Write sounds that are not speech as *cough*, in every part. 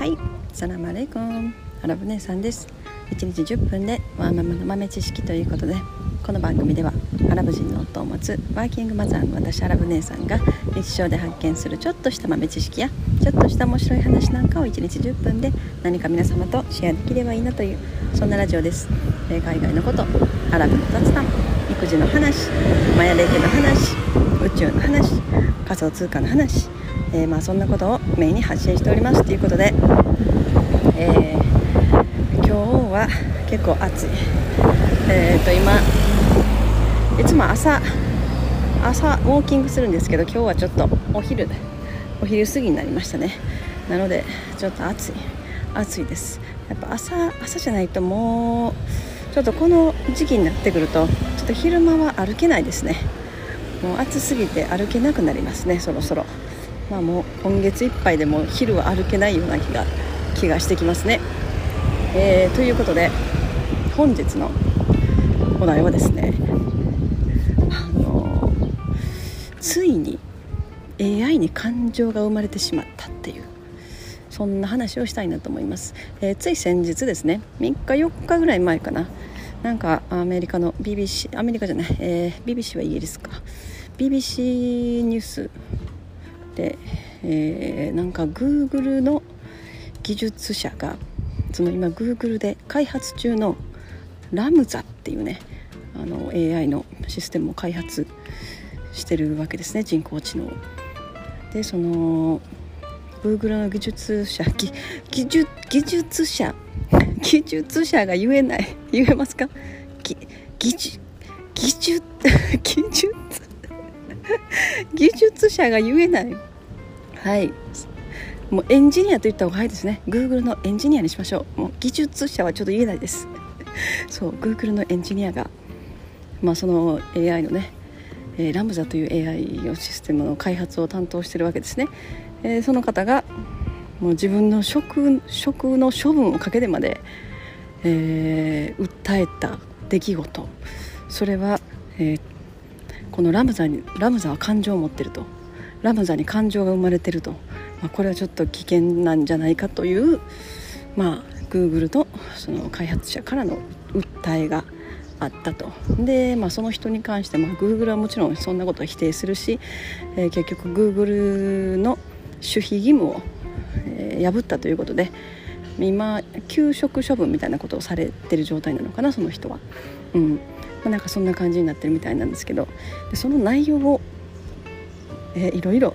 はい。サラマレイコン。アラブ姉さんです。1日10分でワーママの豆知識ということでこの番組ではアラブ人の夫を持つワーキングマザーの私アラブ姉さんが日常で発見するちょっとした豆知識やちょっとした面白い話なんかを1日10分で何か皆様とシェアできればいいなというそんなラジオです、え、海外のことアラブの雑談育児の話マヤレイケの話宇宙の話仮想通貨の話、えー、まあそんなことをメインに発信しておりますということで、えー、今日は結構暑い。えっ、と今いつも朝朝ウォーキングするんですけど今日はちょっとお昼お昼過ぎになりましたね。なのでちょっと暑い暑いです。やっぱ朝朝じゃないともうちょっとこの時期になってくるとちょっと昼間は歩けないですね。もう暑すぎて歩けなくなりますねそろそろ。まあもう今月いっぱいでも昼は歩けないような気が気がしてきますね、えー、ということで本日のお題はですねあのついに AI に感情が生まれてしまったっていうそんな話をしたいなと思います、えー、つい先日ですね3日4日ぐらい前かななんかアメリカの BBC アメリカじゃない、えー、BBC はイギリスか。BBC ニュースで、えー、なんか Google の技術者がその今 Google で開発中のラムザっていうねあの AI のシステムを開発してるわけですね人工知能。でその Google の技術者技術技術者技術者が言えない言えますか？技術技術技術技術者が言えない。はい。もうエンジニアと言った方が早いですね。Google のエンジニアにしましょう。もう技術者はちょっと言えないです。*laughs* そう Google のエンジニアがまあその AI のねえラムザという AI のシステムの開発を担当してるわけですね。えー、その方がもう自分の職職の処分をかけてまで、えー、訴えた出来事。それは、えー、このラムザにラムザは感情を持ってると。ラムザに感情が生まれてると、まあ、これはちょっと危険なんじゃないかというまあ Google のその開発者からの訴えがあったと。で、まあ、その人に関して、まあ、Google はもちろんそんなことは否定するし、えー、結局 Google の守秘義務を、えー、破ったということで今休職処分みたいなことをされてる状態なのかなその人は。うん。まあ、なんかそんな感じになってるみたいなんですけど。でその内容を、えー、いろいろ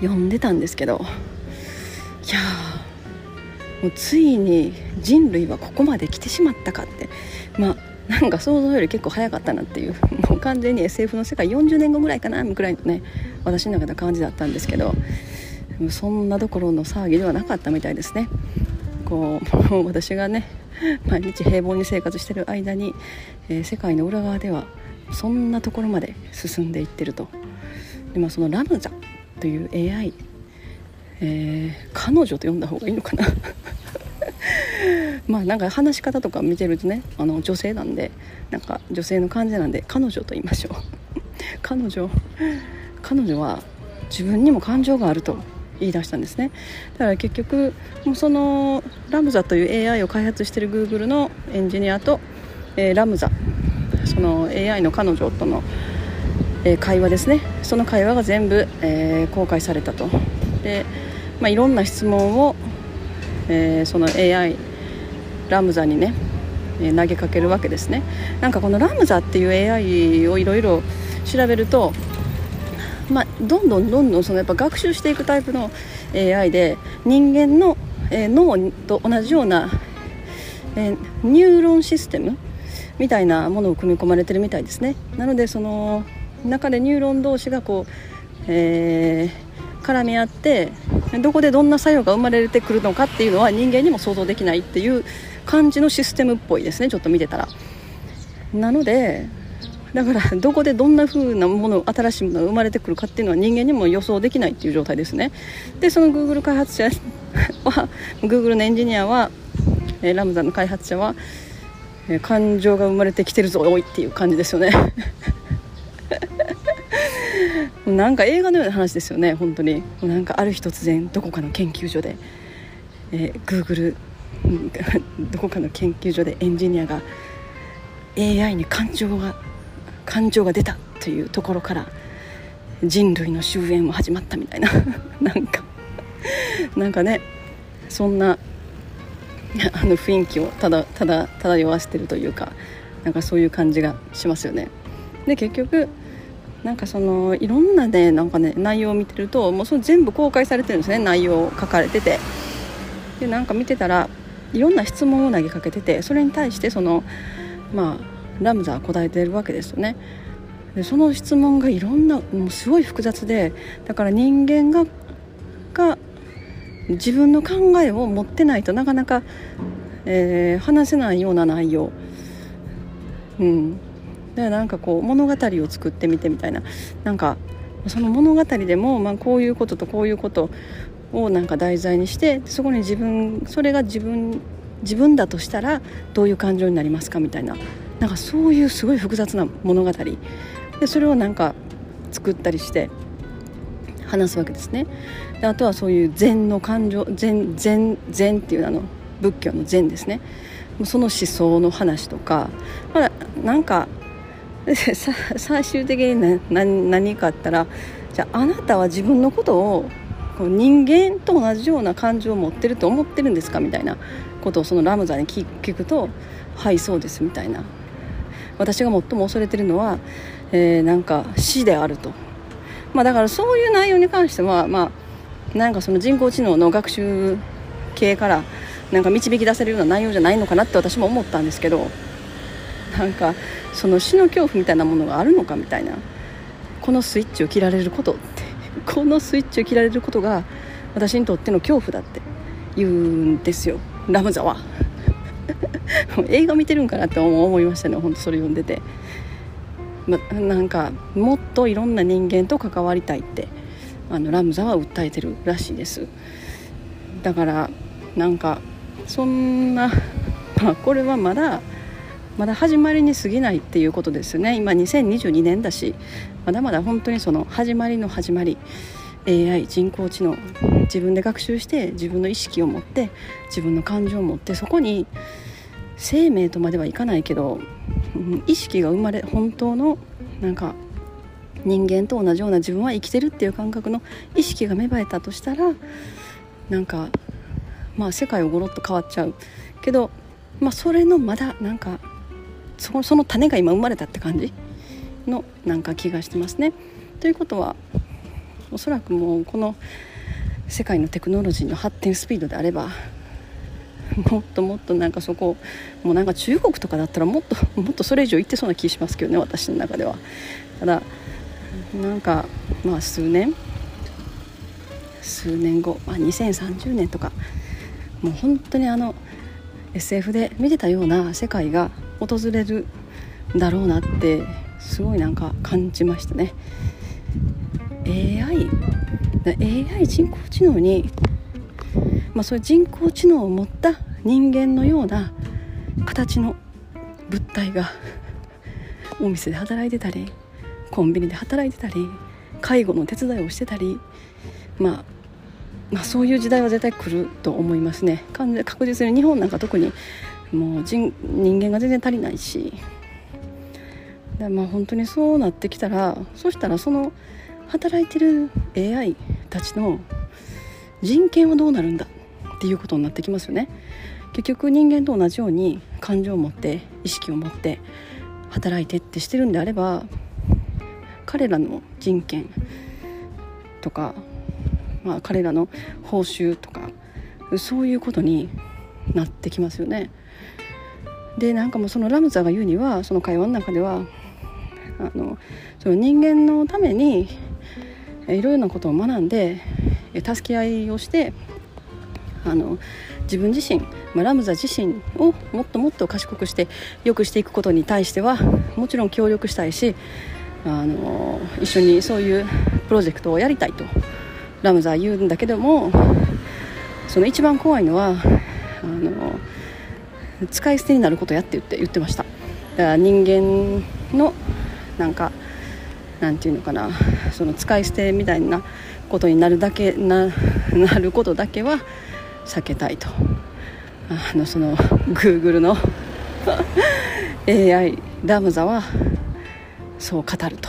読んでたんですけどいやもうついに人類はここまで来てしまったかって。まあなんか想像より結構早かったなっていうもう完全に SF の世界40年後ぐらいかなぐらいのね私の中で感じだったんですけどそんなどころの騒ぎではなかったみたいですね。こう *laughs* 私がね毎日平凡に生活してる間に、えー、世界の裏側ではそんなところまで進んでいってると。で、まあ、そのラムザという AI、えー、彼女と呼んだ方がいいのかな。*laughs* まあなんか話し方とか見てるとねあの女性なんでなんか女性の感じなんで彼女と言いましょう。*laughs* 彼女彼女は自分にも感情があると言い出したんですね。だから結局もうそのラムザという AI を開発してる Google のエンジニアと、えー、ラムザ。その AI の彼女との、えー、会話ですね。その会話が全部、えー、公開されたと。で、まあ、いろんな質問を、えその AI LaMDA にね投げかけるわけですね。なんかこの LaMDA っていう AI をいろいろ調べるとまあ、どんどんどんどんそのやっぱ学習していくタイプの AI で人間の、え、脳と同じような、え、ニューロンシステムみたいなものを組み込まれてるみたいですね。なのでその中でニューロン同士がこう、えー、絡み合ってどこでどんな作用が生まれてくるのかっていうのは人間にも想像できないっていう感じのシステムっぽいですねちょっと見てたら。なのでだからどこでどんな風なもの新しいものが生まれてくるかっていうのは人間にも予想できないっていう状態ですね。でその Google 開発者は *laughs* Google のエンジニアは、えラムザの開発者は、え感情が生まれてきてるぞおいっていう感じですよね。なんか映画のような話ですよね本当に。なんかある日突然どこかの研究所で、えー、Google *laughs* どこかの研究所でエンジニアが AI に感情が感情が出たというところから人類の終焉も始まったみたいな。*laughs* なんかなんかねそんな *laughs* あの雰囲気をただただ漂わせてるというかなんかそういう感じがしますよね。で結局なんかそのいろんなねなんかね内容を見てるともうそれ全部公開されてるんですね内容書かれてて。でなんか見てたらいろんな質問を投げかけててそれに対してそのまあラムザは答えてるわけですよね。でその質問がいろんなもうすごい複雑でだから人間がが自分の考えを持ってないとなかなか、えー、話せないような内容。うん。でなんかこう物語を作ってみてみたいな。なんかその物語でも、まあ、こういうこととこういうことをなんか題材にしてそこに自分それが自分自分だとしたらどういう感情になりますかみたいな。なんかそういうすごい複雑な物語。でそれをなんか作ったりして話すわけですね。であとはそういう禅の感情禅禅禅っていうあの仏教の禅ですね。その思想の話とか、まあ、なんか *laughs* 最終的に何何かあったらじゃああなたは自分のことを人間と同じような感情を持ってると思ってるんですか？みたいなことをそのラムザに聞くと「はいそうです」みたいな。私が最も恐れてるのは、えー、なんか死であると、まあ、だからそういう内容に関しては、まあ、なんかその人工知能の学習系からなんか導き出せるような内容じゃないのかなって私も思ったんですけどなんかその死の恐怖みたいなものがあるのかみたいなこのスイッチを切られることって *laughs* このスイッチを切られることが私にとっての恐怖だって言うんですよ。ラムザは *laughs* 映画見てるんかなって思いましたね。本当それ読んでて、ま、なんかもっといろんな人間と関わりたいってあのラムザは訴えてるらしいです。だからなんかそんな、*laughs* まあ、これはまだまだ始まりに過ぎないっていうことですね。今2022年だしまだまだ本当にその始まりの始まり AI 人工知能自分で学習して自分の意識を持って自分の感情を持ってそこに生命とまではいかないけど、意識が生まれ本当のなんか人間と同じような自分は生きてるっていう感覚の意識が芽生えたとしたらなんかまあ世界をごろっと変わっちゃう。けど、まあ、それのまだなんかそのその種が今生まれたって感じ？のなんか気がしてますね。ということはおそらくもうこの世界のテクノロジーの発展スピードであればもっともっとなんかそこもうなんか中国とかだったらもっともっとそれ以上いってそうな気しますけどね私の中ではただなんかまあ数年数年後、まあ、2030年とかもう本当にあの SF で見てたような世界が訪れるだろうなってすごいなんか感じましたね。AI AI 人工知能に、まあ、そういう人工知能を持った人間のような形の物体が *laughs* お店で働いてたりコンビニで働いてたり介護の手伝いをしてたり、まあ、まあそういう時代は絶対来ると思いますね。確実に日本なんか特にもう人人間が全然足りないし。でまあ本当にそうなってきたらそしたらその働いてる AI たちの人権はどうなるんだ？っていうことになってきますよね。結局人間と同じように感情を持って意識を持って働いてってしてるんであれば彼らの人権とか、まあ、彼らの報酬とかそういうことになってきますよね。でなんかもうそのラムザが言うにはその会話の中ではあのその人間のためにいろいろなことを学んで助け合いをしてあの自分自身、まあ、ラムザ自身をもっともっと賢くして良くしていくことに対してはもちろん協力したいしあの一緒にそういうプロジェクトをやりたいとラムザは言うんだけどもその一番怖いのはあの使い捨てになることやって言って言ってました。だから人間のなんかなんていうのかな。その使い捨てみたいなことになるだけななることだけは避けたいと。あのその Google の AI ラムザはそう語ると。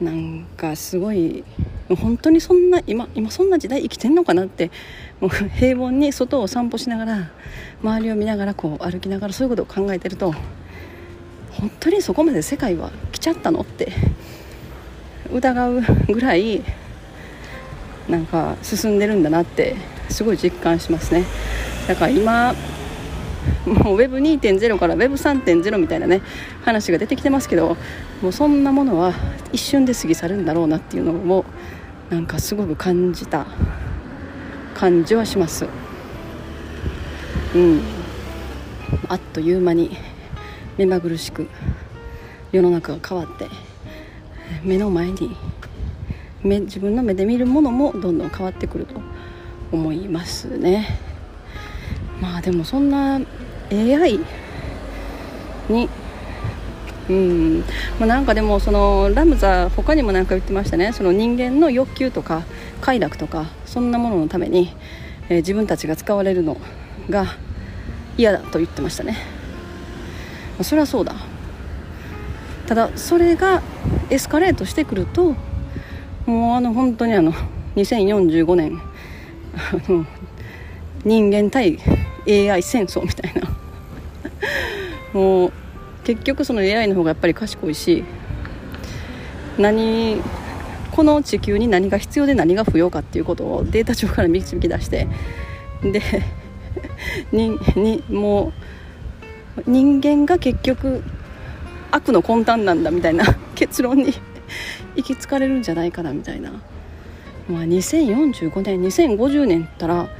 なんかすごい本当にそんな今今そんな時代生きてんのかなってもう *laughs* 平凡に外を散歩しながら周りを見ながらこう歩きながらそういうことを考えてると本当にそこまで世界は来ちゃったのって疑うぐらいなんか進んでるんだなってすごい実感しますね。だから今もう Web2.0 から Web3.0 みたいなね話が出てきてますけどもうそんなものは一瞬で過ぎ去るんだろうなっていうのもなんかすごく感じた感じはします。うん。あっという間に目まぐるしく世の中が変わって目の前に目自分の目で見るものもどんどん変わってくると思いますね。まあでもそんな AI に？うん。まあ、なんかでもそのラムザ他にも何か言ってましたね。その人間の欲求とか快楽とかそんなもののために、えー、自分たちが使われるのが嫌だと言ってましたね、まあ、それはそうだ。ただそれがエスカレートしてくるともうあの本当にあの2045年人間対 AI 戦争みたいなもう結局その AI の方がやっぱり賢いし何この地球に何が必要で何が不要かっていうことをデータ上から導き出してで *laughs* ににもう人間が結局悪の根端なんだみたいな結論に行き着かれるんじゃないかなみたいな、まあ、2045年2050年ったら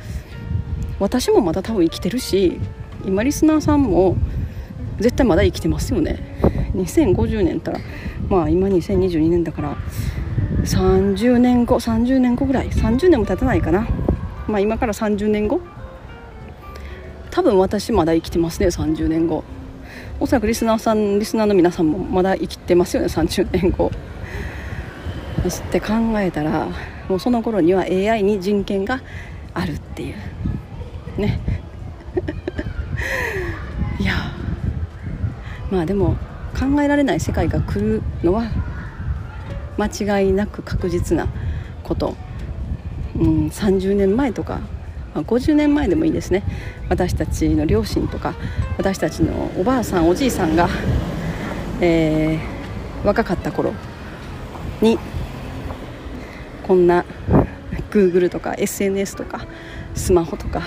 私もまだ多分生きてるし今リスナーさんも絶対まだ生きてますよね。2050年ったらまあ今2022年だから30年後30年後ぐらい30年も経たないかな。まあ今から30年後。多分私まだ生きてますね30年後。おそらくリスナーさんリスナーの皆さんもまだ生きてますよね30年後。って考えたらもうその頃には AI に人権があるっていう。ね。*laughs* いやまあでも考えられない世界が来るのは間違いなく確実なこと、うん、30年前とか、まあ、50年前でもいいですね。私たちの両親とか私たちのおばあさんおじいさんが、えー、若かった頃にこんな Google とか SNS とかスマホとか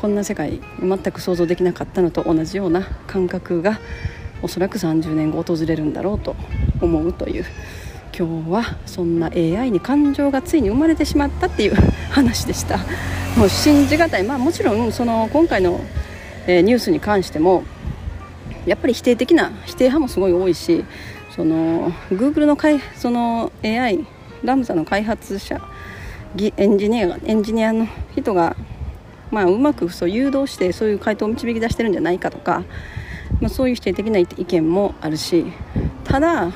こんな世界全く想像できなかったのと同じような感覚がおそらく30年後訪れるんだろうと思うという今日はそんな AI に感情がついに生まれてしまったっていう話でしたもう信じがたいまあもちろんその今回の、え、ニュースに関してもやっぱり否定的な否定派もすごい多いしその Google のその AI ラムザの開発者エンジニアエンジニアの人が、まあ、うまくそう誘導してそういう回答を導き出してるんじゃないかとか、まあ、そういう否定的な意見もあるしただ、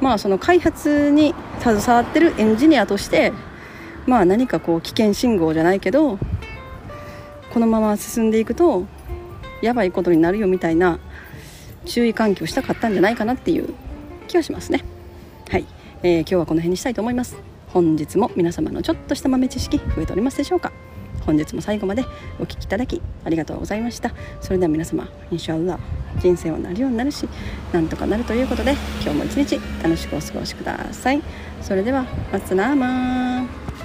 まあ、その開発に携わってるエンジニアとして、まあ、何かこう危険信号じゃないけどこのまま進んでいくとやばいことになるよみたいな注意喚起をしたかったんじゃないかなっていう気はしますね。はい。えー、今日はこの辺にしたいと思います。本日も皆様のちょっとした豆知識増えておりますでしょうか？本日も最後までお聴きいただきありがとうございました。それでは皆様インシャアラ人生はなるようになるしなんとかなるということで今日も一日楽しくお過ごしください。それではマツナーマー